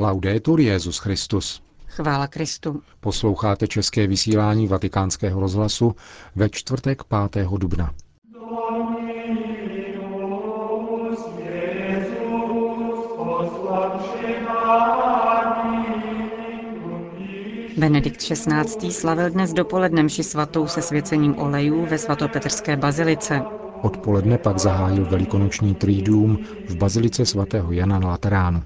Laudetur Jezus Christus. Chvála Kristu. Posloucháte české vysílání Vatikánského rozhlasu ve čtvrtek 5. dubna. Benedikt XVI. slavil dnes dopoledne mši svatou se svěcením olejů ve svatopetrské bazilice. Odpoledne pak zahájil velikonoční triduum v bazilice svatého Jana na Lateránu.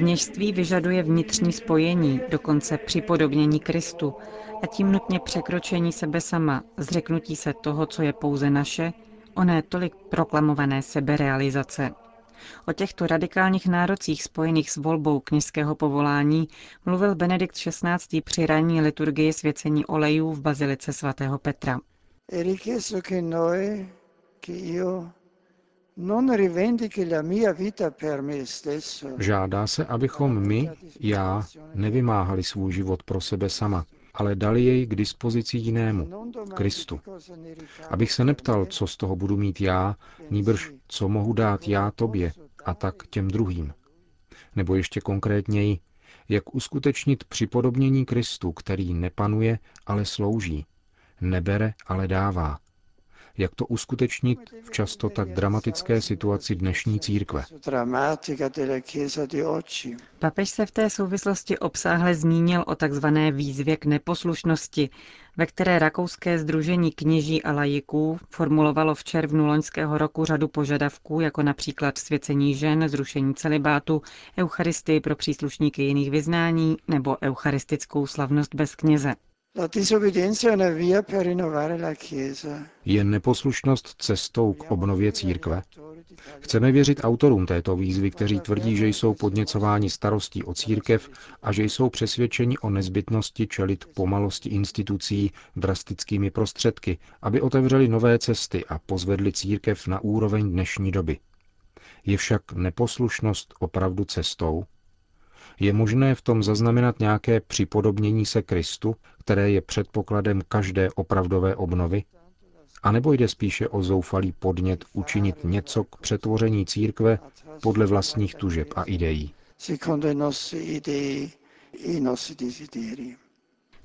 Kněžství vyžaduje vnitřní spojení, dokonce připodobnění Kristu a tím nutně překročení sebe sama, zřeknutí se toho, co je pouze naše, oné tolik proklamované seberealizace. O těchto radikálních nárocích spojených s volbou kněžského povolání mluvil Benedikt XVI. při ranní liturgii svěcení olejů v bazilice svatého Petra. Žádá se, abychom my, já, nevymáhali svůj život pro sebe sama, ale dali jej k dispozici jinému, Kristu. Abych se neptal, co z toho budu mít já, níbrž co mohu dát já tobě a tak těm druhým. Nebo ještě konkrétněji, jak uskutečnit připodobnění Kristu, který nepanuje, ale slouží, nebere, ale dává, jak to uskutečnit v často tak dramatické situaci dnešní církve. Papež se v té souvislosti obsáhle zmínil o takzvané výzvě k neposlušnosti, ve které rakouské združení kněží a lajiků formulovalo v červnu loňského roku řadu požadavků, jako například svěcení žen, zrušení celibátu, eucharistii pro příslušníky jiných vyznání nebo eucharistickou slavnost bez kněze. Je neposlušnost cestou k obnově církve? Chceme věřit autorům této výzvy, kteří tvrdí, že jsou podněcováni starostí o církev a že jsou přesvědčeni o nezbytnosti čelit pomalosti institucí drastickými prostředky, aby otevřeli nové cesty a pozvedli církev na úroveň dnešní doby. Je však neposlušnost opravdu cestou? Je možné v tom zaznamenat nějaké připodobnění se Kristu, které je předpokladem každé opravdové obnovy? A nebo jde spíše o zoufalý podnět učinit něco k přetvoření církve podle vlastních tužeb a ideí?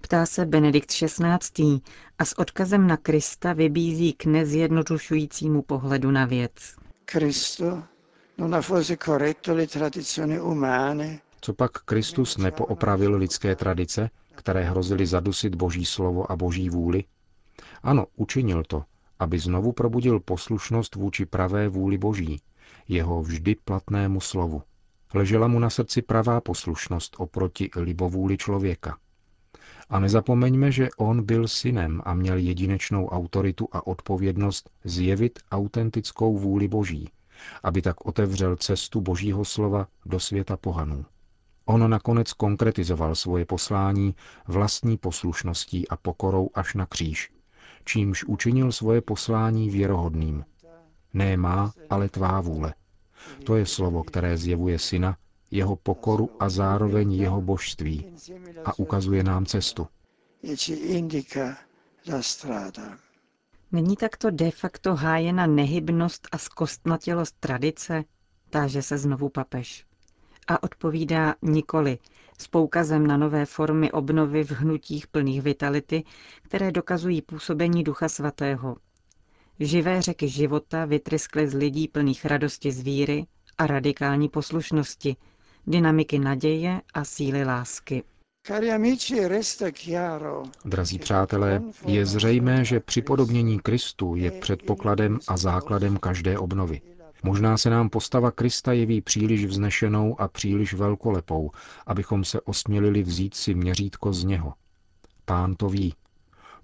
Ptá se Benedikt XVI. a s odkazem na Krista vybízí k nezjednodušujícímu pohledu na věc. Cristo non ha forse corretto le tradizioni umane co pak Kristus nepoopravil lidské tradice, které hrozily zadusit Boží slovo a Boží vůli? Ano, učinil to, aby znovu probudil poslušnost vůči pravé vůli Boží, jeho vždy platnému slovu. Ležela mu na srdci pravá poslušnost oproti libovůli člověka. A nezapomeňme, že on byl synem a měl jedinečnou autoritu a odpovědnost zjevit autentickou vůli Boží, aby tak otevřel cestu Božího slova do světa pohanů. On nakonec konkretizoval svoje poslání vlastní poslušností a pokorou až na kříž, čímž učinil svoje poslání věrohodným. Ne má, ale tvá vůle. To je slovo, které zjevuje syna, jeho pokoru a zároveň jeho božství a ukazuje nám cestu. Není takto de facto hájena nehybnost a zkostnatělost tradice? Táže se znovu papež a odpovídá nikoli, s poukazem na nové formy obnovy v hnutích plných vitality, které dokazují působení Ducha Svatého. Živé řeky života vytryskly z lidí plných radosti z víry a radikální poslušnosti, dynamiky naděje a síly lásky. Drazí přátelé, je zřejmé, že připodobnění Kristu je předpokladem a základem každé obnovy. Možná se nám postava Krista jeví příliš vznešenou a příliš velkolepou, abychom se osmělili vzít si měřítko z něho. Pán to ví.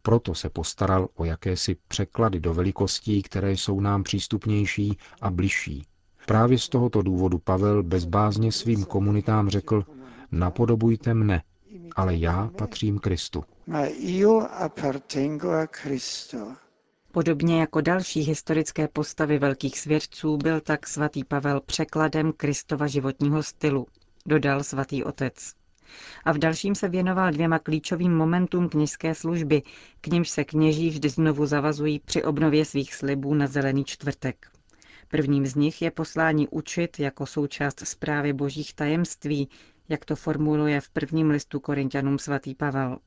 Proto se postaral o jakési překlady do velikostí, které jsou nám přístupnější a bližší. Právě z tohoto důvodu Pavel bezbázně svým komunitám řekl, napodobujte mne, ale já patřím Kristu. Ma io appartengo a Cristo. Podobně jako další historické postavy velkých svědců byl tak svatý Pavel překladem Kristova životního stylu, dodal svatý otec. A v dalším se věnoval dvěma klíčovým momentům kněžské služby, k nimž se kněží vždy znovu zavazují při obnově svých slibů na zelený čtvrtek. Prvním z nich je poslání učit jako součást zprávy božích tajemství, jak to formuluje v prvním listu Korintianům svatý Pavel.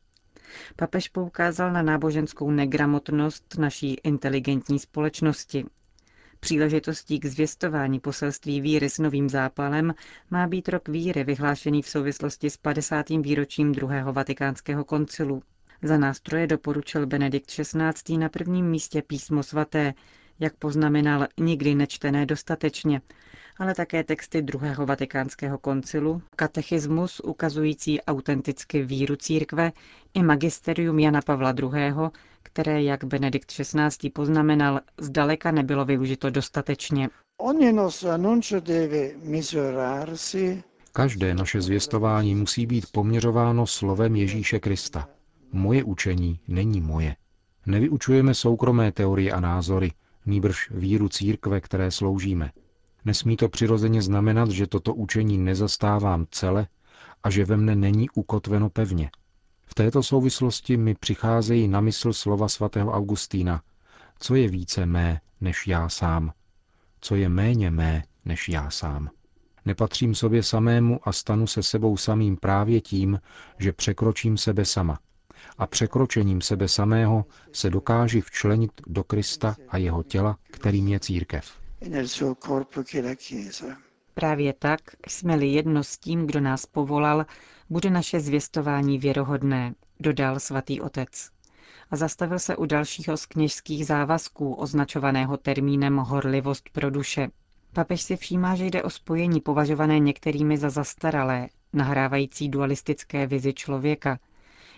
Papež poukázal na náboženskou negramotnost naší inteligentní společnosti. Příležitostí k zvěstování poselství víry s novým zápalem má být rok víry vyhlášený v souvislosti s 50. výročím druhého vatikánského koncilu. Za nástroje doporučil Benedikt XVI. na prvním místě písmo svaté, jak poznamenal, nikdy nečtené dostatečně, ale také texty druhého vatikánského koncilu, katechismus ukazující autenticky víru církve i magisterium Jana Pavla II., které, jak Benedikt XVI. poznamenal, zdaleka nebylo využito dostatečně. Každé naše zvěstování musí být poměřováno slovem Ježíše Krista. Moje učení není moje. Nevyučujeme soukromé teorie a názory, nýbrž víru církve, které sloužíme. Nesmí to přirozeně znamenat, že toto učení nezastávám cele a že ve mne není ukotveno pevně. V této souvislosti mi přicházejí na mysl slova svatého Augustína, co je více mé než já sám, co je méně mé než já sám. Nepatřím sobě samému a stanu se sebou samým právě tím, že překročím sebe sama. A překročením sebe samého se dokáži včlenit do Krista a jeho těla, kterým je církev. Právě tak, jsme-li jedno s tím, kdo nás povolal, bude naše zvěstování věrohodné, dodal svatý otec. A zastavil se u dalšího z kněžských závazků, označovaného termínem horlivost pro duše. Papež si všímá, že jde o spojení považované některými za zastaralé, nahrávající dualistické vizi člověka.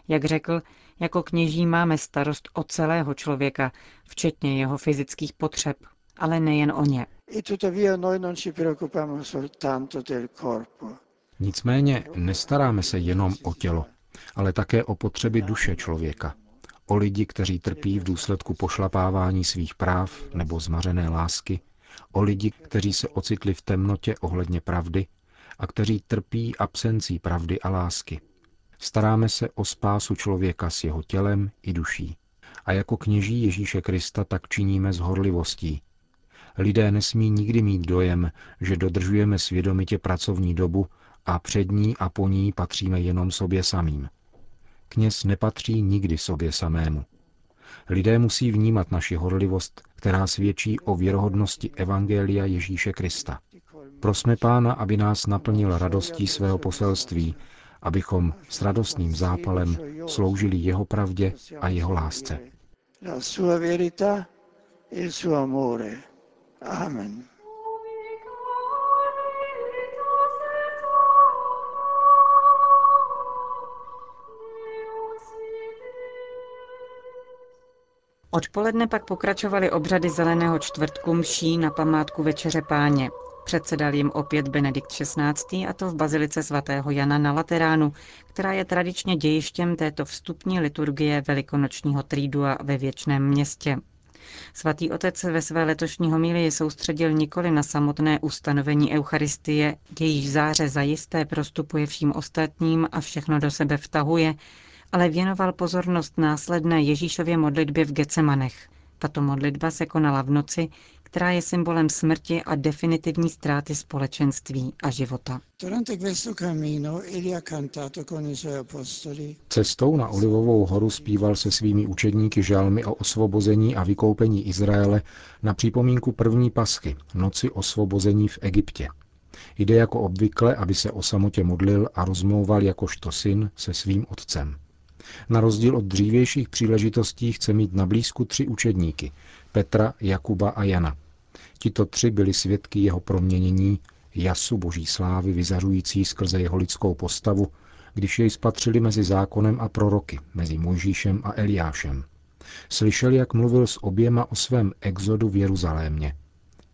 Jak řekl, jako kněží máme starost o celého člověka, včetně jeho fyzických potřeb, ale nejen o ně. Nicméně nestaráme se jenom o tělo, ale také o potřeby duše člověka. O lidi, kteří trpí v důsledku pošlapávání svých práv nebo zmařené lásky, o lidi, kteří se ocitli v temnotě ohledně pravdy a kteří trpí absencí pravdy a lásky. Staráme se o spásu člověka s jeho tělem i duší. A jako kněží Ježíše Krista tak činíme s horlivostí, Lidé nesmí nikdy mít dojem, že dodržujeme svědomitě pracovní dobu a před ní a po ní patříme jenom sobě samým. Kněz nepatří nikdy sobě samému. Lidé musí vnímat naši horlivost, která svědčí o věrohodnosti Evangelia Ježíše Krista. Prosme Pána, aby nás naplnil radostí svého poselství, abychom s radostným zápalem sloužili jeho pravdě a jeho lásce. La sua verità e il suo amore. Amen. Odpoledne pak pokračovaly obřady zeleného čtvrtku mší na památku Večeře páně. Předsedal jim opět Benedikt XVI. a to v bazilice svatého Jana na Lateránu, která je tradičně dějištěm této vstupní liturgie velikonočního trídua ve věčném městě. Svatý otec ve své letošní homílii soustředil nikoli na samotné ustanovení Eucharistie, jejíž záře zajisté prostupuje vším ostatním a všechno do sebe vtahuje, ale věnoval pozornost následné Ježíšově modlitbě v Gecemanech. Tato modlitba se konala v noci, která je symbolem smrti a definitivní ztráty společenství a života. Cestou na Olivovou horu zpíval se svými učedníky žalmy o osvobození a vykoupení Izraele na připomínku první paschy, noci osvobození v Egyptě. Jde jako obvykle, aby se o samotě modlil a rozmlouval jakožto syn se svým otcem. Na rozdíl od dřívějších příležitostí chce mít na blízku tři učedníky, Petra, Jakuba a Jana. Tito tři byli svědky jeho proměnění, jasu boží slávy vyzařující skrze jeho lidskou postavu, když jej spatřili mezi zákonem a proroky, mezi Mojžíšem a Eliášem. Slyšeli, jak mluvil s oběma o svém exodu v Jeruzalémě.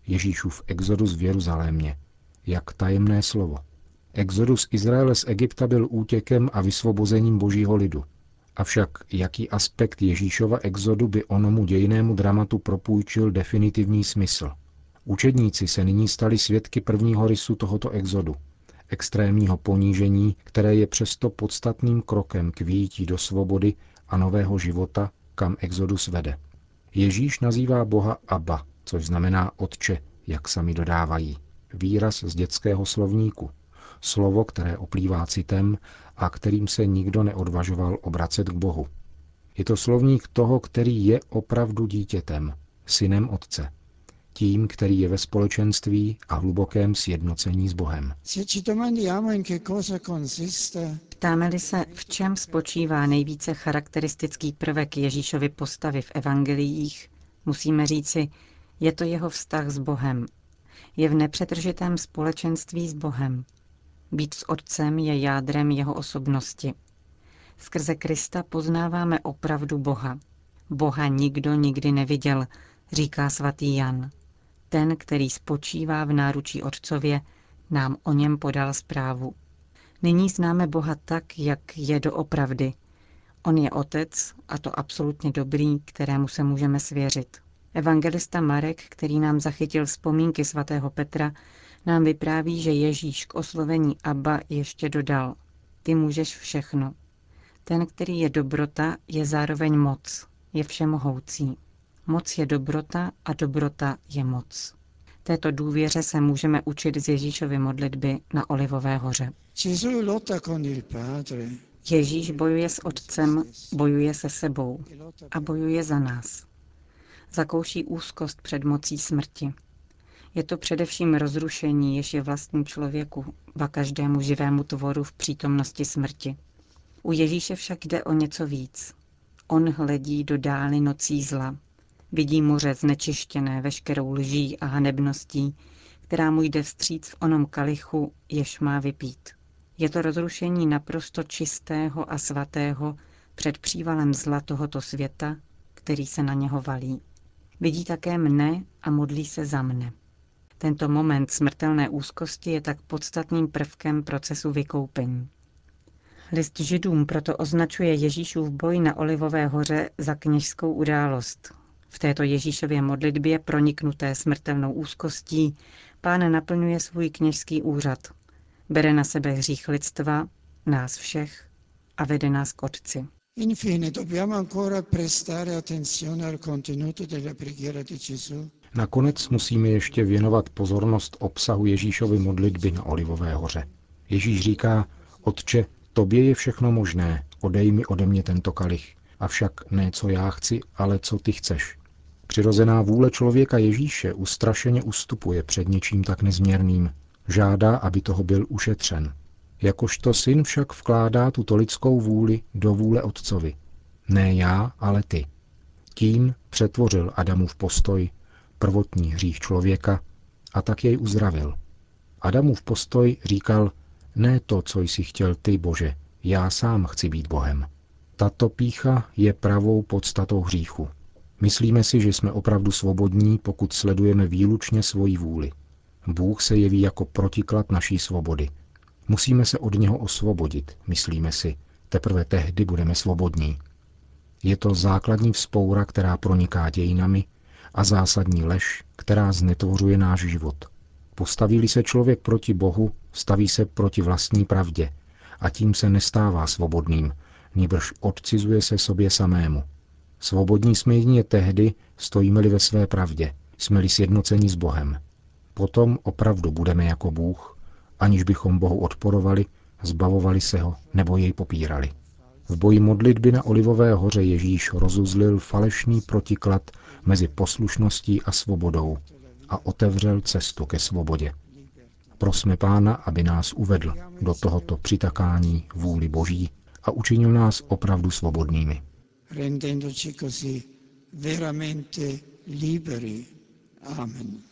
Ježíšův exodus v Jeruzalémě. Jak tajemné slovo. Exodus Izraele z Egypta byl útěkem a vysvobozením božího lidu. Avšak jaký aspekt Ježíšova exodu by onomu dějnému dramatu propůjčil definitivní smysl? Učedníci se nyní stali svědky prvního rysu tohoto exodu, extrémního ponížení, které je přesto podstatným krokem k výjití do svobody a nového života, kam exodus vede. Ježíš nazývá Boha Abba, což znamená Otče, jak sami dodávají. Výraz z dětského slovníku. Slovo, které oplývá citem a kterým se nikdo neodvažoval obracet k Bohu. Je to slovník toho, který je opravdu dítětem, synem Otce. Tím, který je ve společenství a hlubokém sjednocení s Bohem. Ptáme-li se, v čem spočívá nejvíce charakteristický prvek Ježíšovy postavy v evangeliích, musíme říci, je to jeho vztah s Bohem. Je v nepřetržitém společenství s Bohem. Být s Otcem je jádrem jeho osobnosti. Skrze Krista poznáváme opravdu Boha. Boha nikdo nikdy neviděl, říká svatý Jan. Ten, který spočívá v náručí Otcově, nám o něm podal zprávu. Nyní známe Boha tak, jak je doopravdy. On je Otec, a to absolutně dobrý, kterému se můžeme svěřit. Evangelista Marek, který nám zachytil vzpomínky svatého Petra, nám vypráví, že Ježíš k oslovení Abba ještě dodal. Ty můžeš všechno. Ten, který je dobrota, je zároveň moc, je všemohoucí. Moc je dobrota a dobrota je moc. Této důvěře se můžeme učit z Ježíšovy modlitby na Olivové hoře. Ježíš bojuje s Otcem, bojuje se sebou a bojuje za nás. Zakouší úzkost před mocí smrti. Je to především rozrušení, jež je vlastní člověku, ba každému živému tvoru v přítomnosti smrti. U Ježíše však jde o něco víc. On hledí do dály nocí zla. Vidí moře znečištěné veškerou lží a hanebností, která mu jde vstříc v onom kalichu, jež má vypít. Je to rozrušení naprosto čistého a svatého před přívalem zla tohoto světa, který se na něho valí. Vidí také mne a modlí se za mne. Tento moment smrtelné úzkosti je tak podstatným prvkem procesu vykoupení. List židům proto označuje Ježíšův boj na Olivové hoře za kněžskou událost. V této Ježíšově modlitbě proniknuté smrtelnou úzkostí pán naplňuje svůj kněžský úřad. Bere na sebe hřích lidstva, nás všech a vede nás k Otci. Infine, dobbiamo ancora prestare attenzione al contenuto della preghiera di Gesù. Nakonec musíme ještě věnovat pozornost obsahu Ježíšovy modlitby na Olivové hoře. Ježíš říká, Otče, tobě je všechno možné, odej mi ode mě tento kalich. Avšak ne co já chci, ale co ty chceš. Přirozená vůle člověka Ježíše ustrašeně ustupuje před něčím tak nezměrným. Žádá, aby toho byl ušetřen. Jakožto syn však vkládá tuto lidskou vůli do vůle otcovi. Ne já, ale ty. Tím přetvořil Adamův postoj, prvotní hřích člověka, a tak jej uzdravil. Adamův postoj říkal, ne to, co jsi chtěl ty, Bože, já sám chci být Bohem. Tato pícha je pravou podstatou hříchu. Myslíme si, že jsme opravdu svobodní, pokud sledujeme výlučně svoji vůli. Bůh se jeví jako protiklad naší svobody. Musíme se od něho osvobodit, myslíme si. Teprve tehdy budeme svobodní. Je to základní vzpoura, která proniká dějinami a zásadní lež, která znetvořuje náš život. Postaví se člověk proti Bohu, staví se proti vlastní pravdě a tím se nestává svobodným, níbrž odcizuje se sobě samému. Svobodní jsme jedině tehdy, stojíme-li ve své pravdě, jsme-li sjednoceni s Bohem. Potom opravdu budeme jako Bůh, aniž bychom Bohu odporovali, zbavovali se ho nebo jej popírali. V boji modlitby na Olivové hoře Ježíš rozuzlil falešný protiklad mezi poslušností a svobodou a otevřel cestu ke svobodě. Prosme Pána, aby nás uvedl do tohoto přitakání vůli Boží a učinil nás opravdu svobodnými. Rendendoci così veramente liberi. Amen.